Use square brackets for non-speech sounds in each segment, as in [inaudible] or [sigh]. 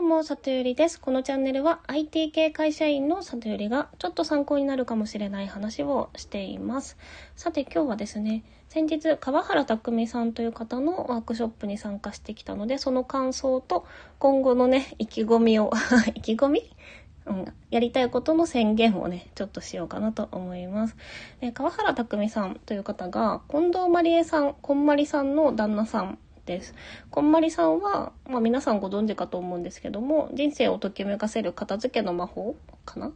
どうも、里よりです。このチャンネルは IT 系会社員の里よりがちょっと参考になるかもしれない話をしています。さて今日はですね、先日川原匠さんという方のワークショップに参加してきたので、その感想と今後のね、意気込みを [laughs] 意気込み？うん、やりたいことの宣言をね、ちょっとしようかなと思います。え川原匠さんという方が、近藤まりえさん、こんまりさんの旦那さんです。こんまりさんは、まあ皆さんご存知かと思うんですけども、人生をときめかせる片付けの魔法かな？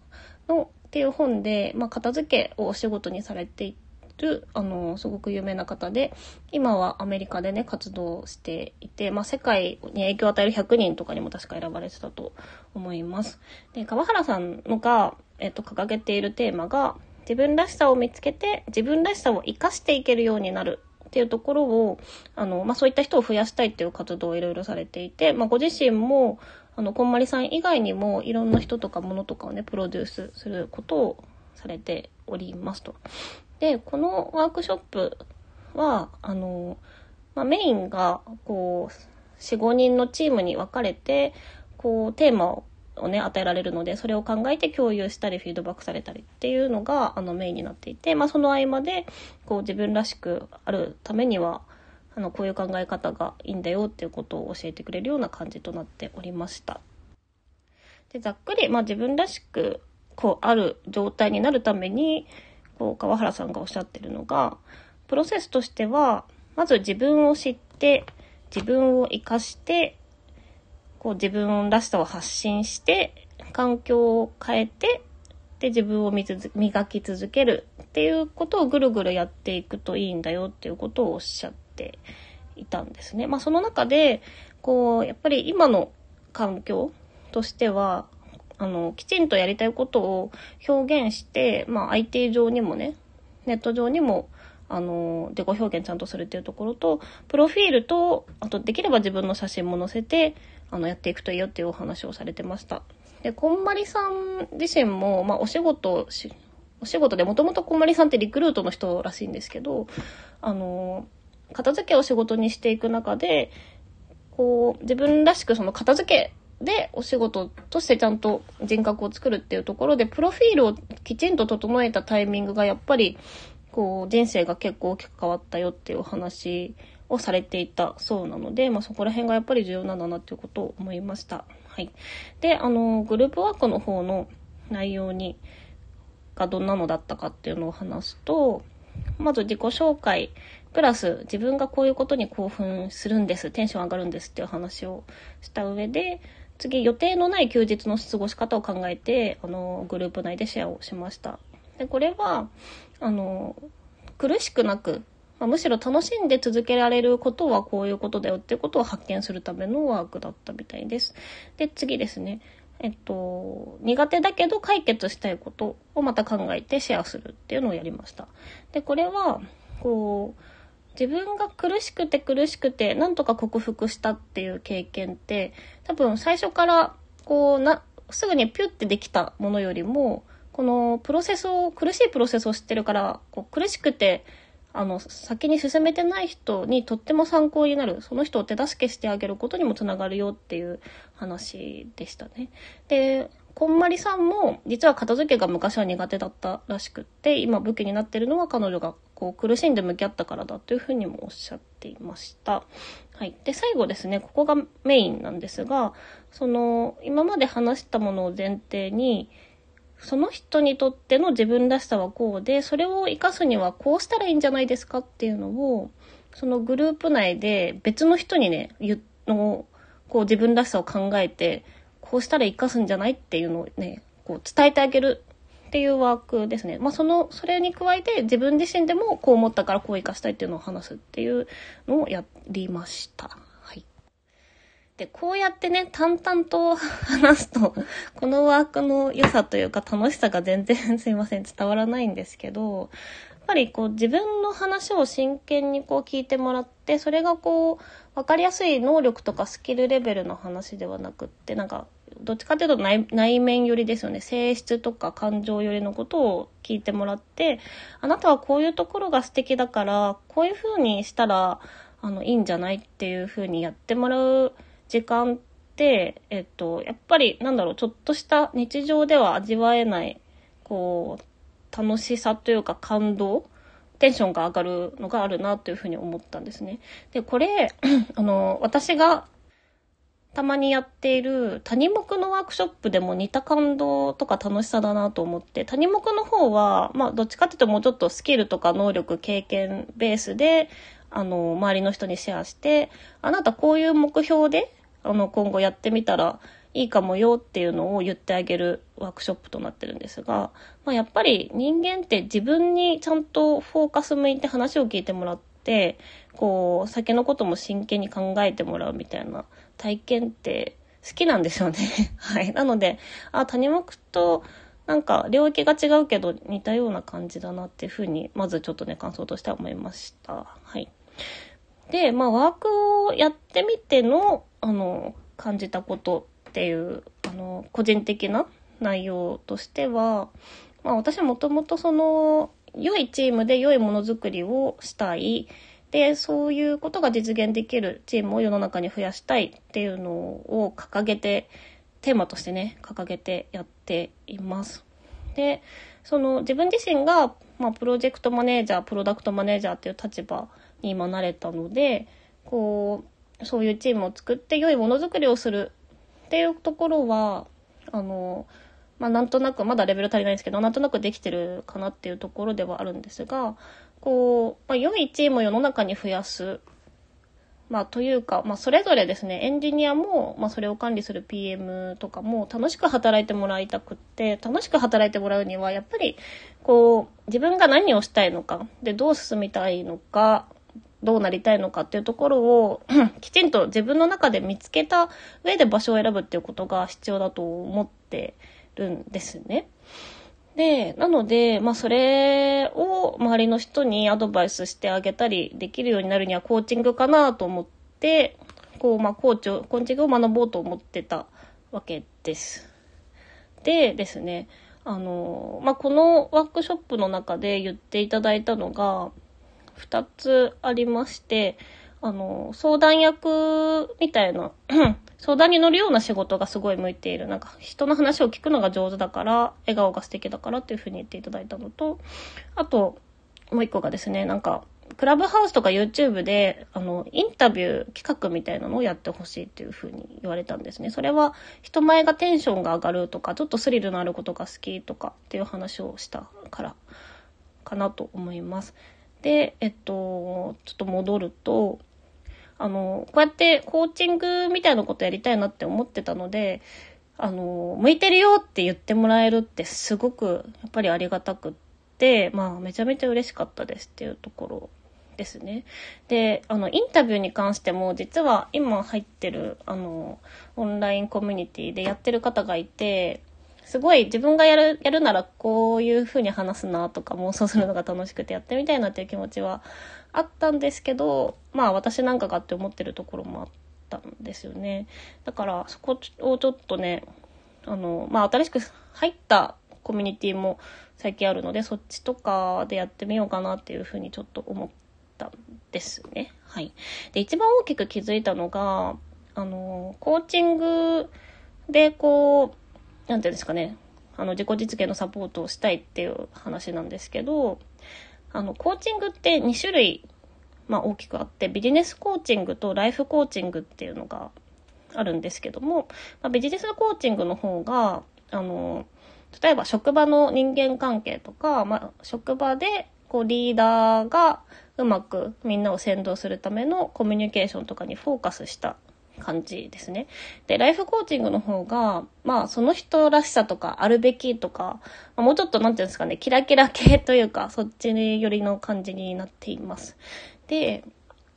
のっていう本で、まあ片付けをお仕事にされている、あの、すごく有名な方で、今はアメリカでね、活動していて、まあ世界に影響を与える100人とかにも確か選ばれてたと思います。で、川原さんのが、えっと、掲げているテーマが、自分らしさを見つけて、自分らしさを活かしていけるようになるっていうところを、あの、まあ、そういった人を増やしたいっていう活動をいろいろされていて、まあ、ご自身も、あの、こんまりさん以外にもいろんな人とかものとかをね、プロデュースすることをされておりますと。で、このワークショップは、あの、まあ、メインが、こう、4、5人のチームに分かれて、こう、テーマををね、与えられるので、それを考えて共有したり、フィードバックされたりっていうのが、あの、メインになっていて、まあ、その合間で、こう、自分らしくあるためには、あの、こういう考え方がいいんだよっていうことを教えてくれるような感じとなっておりました。で、ざっくり、まあ、自分らしく、こう、ある状態になるために、こう、川原さんがおっしゃってるのが、プロセスとしては、まず自分を知って、自分を活かして、こう自分らしさを発信して、環境を変えて、で、自分を磨き続けるっていうことをぐるぐるやっていくといいんだよっていうことをおっしゃっていたんですね。まあその中で、こう、やっぱり今の環境としては、あの、きちんとやりたいことを表現して、まあ IT 上にもね、ネット上にもあの、自己表現ちゃんとするっていうところと、プロフィールと、あとできれば自分の写真も載せて、あの、やっていくといいよっていうお話をされてました。で、こんまりさん自身も、まあ、お仕事し、お仕事でもともとこんまりさんってリクルートの人らしいんですけど、あの、片付けを仕事にしていく中で、こう、自分らしくその片付けでお仕事としてちゃんと人格を作るっていうところで、プロフィールをきちんと整えたタイミングがやっぱりこう、人生が結構大きく変わったよっていうお話をされていたそうなので、まあ、そこら辺がやっぱり重要なんだなっていうことを思いました。はい。で、あの、グループワークの方の内容に、がどんなのだったかっていうのを話すと、まず自己紹介、プラス自分がこういうことに興奮するんです、テンション上がるんですっていう話をした上で、次予定のない休日の過ごし方を考えて、あの、グループ内でシェアをしました。で、これは、あの、苦しくなく、まあ、むしろ楽しんで続けられることはこういうことだよってことを発見するためのワークだったみたいです。で、次ですね。えっと、苦手だけど解決したいことをまた考えてシェアするっていうのをやりました。で、これは、こう、自分が苦しくて苦しくて、なんとか克服したっていう経験って、多分最初から、こう、な、すぐにピュってできたものよりも、このプロセスを、苦しいプロセスを知ってるから、こう苦しくて、あの、先に進めてない人にとっても参考になる、その人を手助けしてあげることにもつながるよっていう話でしたね。で、こんまりさんも、実は片付けが昔は苦手だったらしくって、今武器になってるのは彼女がこう苦しんで向き合ったからだというふうにもおっしゃっていました。はい。で、最後ですね、ここがメインなんですが、その、今まで話したものを前提に、その人にとっての自分らしさはこうで、それを活かすにはこうしたらいいんじゃないですかっていうのを、そのグループ内で別の人にね、言の、こう自分らしさを考えて、こうしたら活かすんじゃないっていうのをね、こう伝えてあげるっていうワークですね。まあ、その、それに加えて自分自身でもこう思ったからこう活かしたいっていうのを話すっていうのをやりました。で、こうやってね、淡々と [laughs] 話すと、このワークの良さというか楽しさが全然 [laughs] すいません、伝わらないんですけど、やっぱりこう自分の話を真剣にこう聞いてもらって、それがこう、わかりやすい能力とかスキルレベルの話ではなくって、なんか、どっちかというと内内面寄りですよね。性質とか感情寄りのことを聞いてもらって、あなたはこういうところが素敵だから、こういう風にしたら、あの、いいんじゃないっていう風にやってもらう時間って、えっと、やっぱり、なんだろう、ちょっとした日常では味わえない、こう、楽しさというか感動テンションが上がるのがあるなというふうに思ったんですね。で、これ、[clears throat] あの、私がたまにやっている谷目のワークショップでも似た感動とか楽しさだなと思って、谷目の方は、まあ、どっちかっていうともうちょっとスキルとか能力、経験ベースで、あの、周りの人にシェアして、あなたこういう目標で、あの、今後やってみたらいいかもよっていうのを言ってあげるワークショップとなってるんですが、まあ、やっぱり人間って自分にちゃんとフォーカス向いて話を聞いてもらって、こう、先のことも真剣に考えてもらうみたいな体験って好きなんですよね。[laughs] はい。なので、あ、谷目となんか領域が違うけど似たような感じだなっていうふうに、まずちょっとね、感想としては思いました。はい。で、まあ、ワークをやってみての、あの、感じたことっていう、あの、個人的な内容としては、まあ、私はもともとその、良いチームで良いものづくりをしたい。で、そういうことが実現できるチームを世の中に増やしたいっていうのを掲げて、テーマとしてね、掲げてやっています。で、その自分自身が、まあ、プロジェクトマネージャー、プロダクトマネージャーっていう立場今なれたので、こう、そういうチームを作って良いものづくりをするっていうところは、あの、まあ、なんとなく、まだレベル足りないんですけど、なんとなくできてるかなっていうところではあるんですが、こう、まあ、良いチームを世の中に増やす。まあ、というか、まあ、それぞれですね、エンジニアも、まあ、それを管理する PM とかも楽しく働いてもらいたくって、楽しく働いてもらうには、やっぱり、こう、自分が何をしたいのか、で、どう進みたいのか、どうなりたいのかっていうところを [clears throat] きちんと自分の中で見つけた上で場所を選ぶっていうことが必要だと思ってるんですね。で、なので、まあそれを周りの人にアドバイスしてあげたりできるようになるにはコーチングかなと思って、こう、まあコーチを、コーチングを学ぼうと思ってたわけです。でですね、あの、まあこのワークショップの中で言っていただいたのが、二つありまして、あの、相談役みたいな [clears throat] 相談に乗るような仕事がすごい向いている。なんか人の話を聞くのが上手だから、笑顔が素敵だからっていう風に言っていただいたのと、あと、もう一個がですね、なんか、クラブハウスとか YouTube で、あの、インタビュー企画みたいなのをやってほしいっていう風に言われたんですね。それは、人前がテンションが上がるとか、ちょっとスリルのあることが好きとかっていう話をしたからかなと思います。で、えっと、ちょっと戻ると、あの、こうやってコーチングみたいなことやりたいなって思ってたので、あの、向いてるよって言ってもらえるってすごくやっぱりありがたくって、まあめちゃめちゃ嬉しかったですっていうところですね。で、あの、インタビューに関しても実は今入ってる、あの、オンラインコミュニティでやってる方がいて、すごい自分がやる、やるならこういう風に話すなとか妄想するのが楽しくてやってみたいなっていう気持ちはあったんですけど、まあ私なんかがって思ってるところもあったんですよね。だからそこをちょっとね、あの、まあ新しく入ったコミュニティも最近あるので、そっちとかでやってみようかなっていうふうにちょっと思ったんですね。はい。で、一番大きく気づいたのが、あの、コーチングでこう、なんていうんですかね、あの、自己実現のサポートをしたいっていう話なんですけど、あの、コーチングって2種類、まあ大きくあって、ビジネスコーチングとライフコーチングっていうのがあるんですけども、まあ、ビジネスコーチングの方が、あの、例えば職場の人間関係とか、まあ、職場でこうリーダーがうまくみんなを先導するためのコミュニケーションとかにフォーカスした感じですね。で、ライフコーチングの方が、まあ、その人らしさとか、あるべきとか、もうちょっと、なんていうんですかね、キラキラ系というか、そっち寄りの感じになっています。で、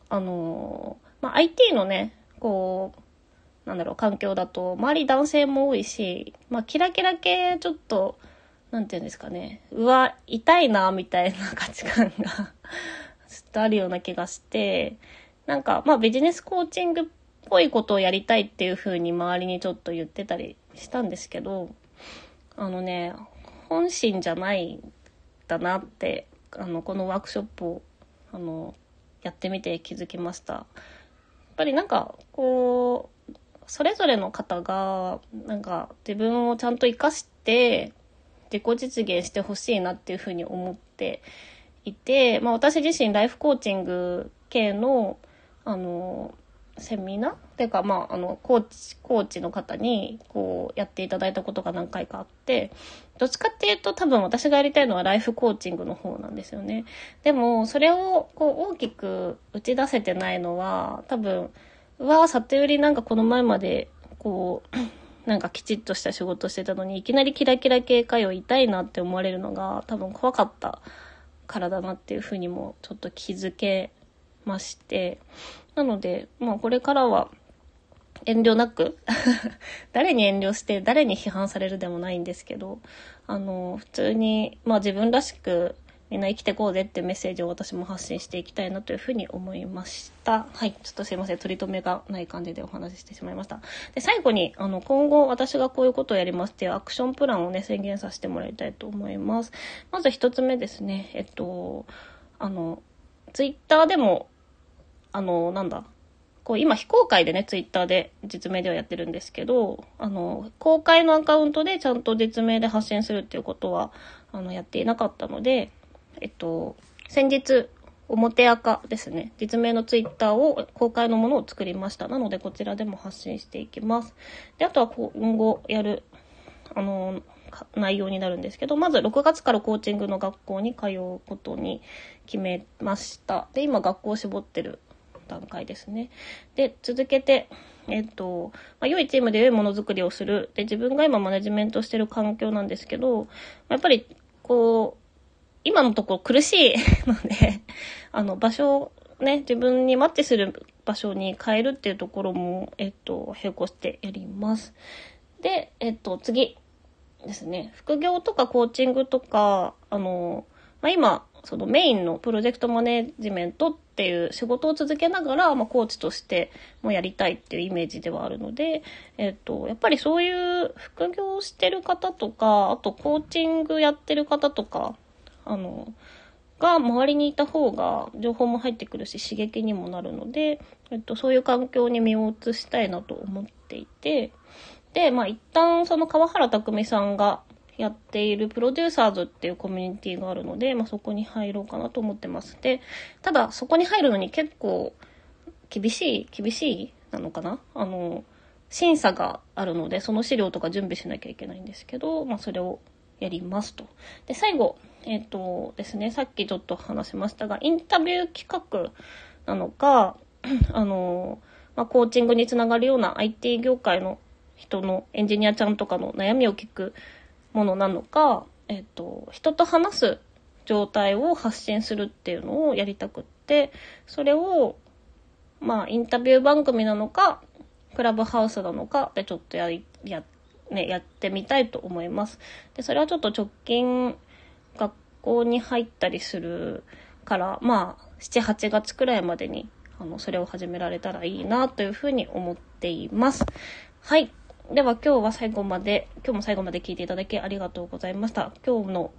あのまあ、IT のね、こう、なんだろう、環境だと、周り男性も多いし、まあ、キラキラ系、ちょっと、なんていうんですかね、うわ、痛いな、みたいな価値観が [laughs] ちょっとあるような気がして、なんか、まあ、ビジネスコーチングっぽいことをやりたいっていう風に周りにちょっと言ってたりしたんですけど、あのね、本心じゃないんだなって、あの、このワークショップを、あの、やってみて気づきました。やっぱりなんか、こう、それぞれの方が、なんか自分をちゃんと活かして、自己実現してほしいなっていうふうに思っていて、まあ私自身ライフコーチング系の、あの、セミナー？っていうか、まあ、あの、コーチ、コーチの方に、こう、やっていただいたことが何回かあって、どっちかっていうと多分私がやりたいのはライフコーチングの方なんですよね。でも、それを、こう、大きく打ち出せてないのは、多分、うわ里よりなんかこの前まで、こう、[clears throat] なんかきちっとした仕事してたのに、いきなりキラキラ系かよ、痛いなって思われるのが多分怖かったからだなっていうふうにもちょっと気づけまして、なので、まあこれからは遠慮なく [laughs] 誰に遠慮して誰に批判されるでもないんですけど、あの、普通に、まあ自分らしくみんな生きてこうぜってメッセージを私も発信していきたいなというふうに思いました。はい。ちょっとすいません。取り留めがない感じでお話ししてしまいました。で、最後に、あの、今後私がこういうことをやりますっていうアクションプランをね、宣言させてもらいたいと思います。まず一つ目ですね。えっと、あの、ツイッターでも、あの、なんだ、こう今非公開でね、ツイッターで実名ではやってるんですけど、あの、公開のアカウントでちゃんと実名で発信するっていうことは、あの、やっていなかったので、えっと、先日、表赤ですね。実名のツイッターを公開のものを作りました。なので、こちらでも発信していきます。で、あとは今後やる、あの、内容になるんですけど、まず6月からコーチングの学校に通うことに決めました。で、今学校を絞ってる段階ですね。で、続けて、えっと、まあ、良いチームで良いものづくりをする。で、自分が今マネジメントしてる環境なんですけど、やっぱり、こう、今のところ苦しい [laughs] ので、あの、場所をね、自分にマッチする場所に変えるっていうところも、えっと、並行してやります。で、えっと、次ですね。副業とかコーチングとか、あの、まあ、今、そのメインのプロジェクトマネジメントっていう仕事を続けながら、まあ、コーチとしてもやりたいっていうイメージではあるので、えっと、やっぱりそういう副業してる方とか、あとコーチングやってる方とか、あの、が周りにいた方が情報も入ってくるし刺激にもなるので、えっと、そういう環境に身を移したいなと思っていて、で、まあ一旦その川原匠さんがやっているプロデューサーズっていうコミュニティがあるので、まあそこに入ろうかなと思ってます。で、ただそこに入るのに結構厳しい、厳しいなのかなあの、審査があるので、その資料とか準備しなきゃいけないんですけど、まあそれをやりますと。で、最後、えっ、ー、とですね、さっきちょっと話しましたが、インタビュー企画なのか、[clears throat] あの、まあ、コーチングにつながるような IT 業界の人のエンジニアちゃんとかの悩みを聞くものなのか、えっ、と、人と話す状態を発信するっていうのをやりたくって、それを、まあ、インタビュー番組なのか、クラブハウスなのかでちょっとや、やね、やってみたいと思います。で、それはちょっと直近、学校に入ったりするから、まあ、7、8月くらいまでに、あの、それを始められたらいいな、というふうに思っています。はい。では今日は最後まで、今日も最後まで聞いていただきありがとうございました。今日の、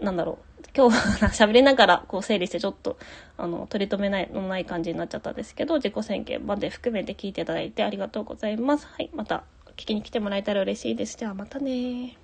なんだろう、今日は [laughs] 喋りながらこう整理してちょっと、あの、取り留めないのない感じになっちゃったんですけど、自己宣言まで含めて聞いていただいてありがとうございます。はい。また聞きに来てもらえたら嬉しいです。じゃあまたね